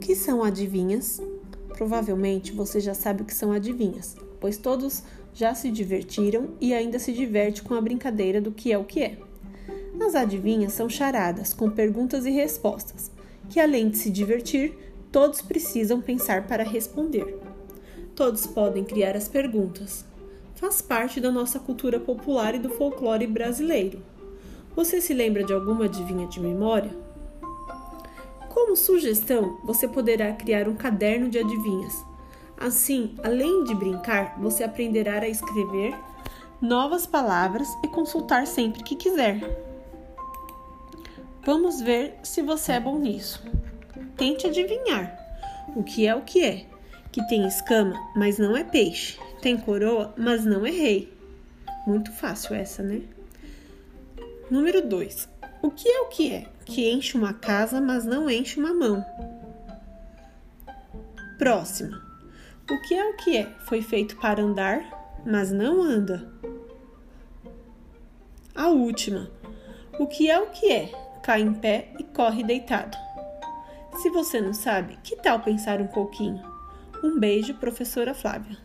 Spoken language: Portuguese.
que são adivinhas? Provavelmente você já sabe o que são adivinhas, pois todos já se divertiram e ainda se diverte com a brincadeira do que é o que é. As adivinhas são charadas com perguntas e respostas, que além de se divertir, todos precisam pensar para responder. Todos podem criar as perguntas. Faz parte da nossa cultura popular e do folclore brasileiro. Você se lembra de alguma adivinha de memória? Como sugestão, você poderá criar um caderno de adivinhas. Assim, além de brincar, você aprenderá a escrever novas palavras e consultar sempre que quiser. Vamos ver se você é bom nisso. Tente adivinhar. O que é o que é? Que tem escama, mas não é peixe. Tem coroa, mas não é rei. Muito fácil essa, né? Número 2. O que é o que é? Que enche uma casa, mas não enche uma mão. Próxima. O que é o que é? Foi feito para andar, mas não anda. A última. O que é o que é? Cai em pé e corre deitado. Se você não sabe, que tal pensar um pouquinho? Um beijo, professora Flávia.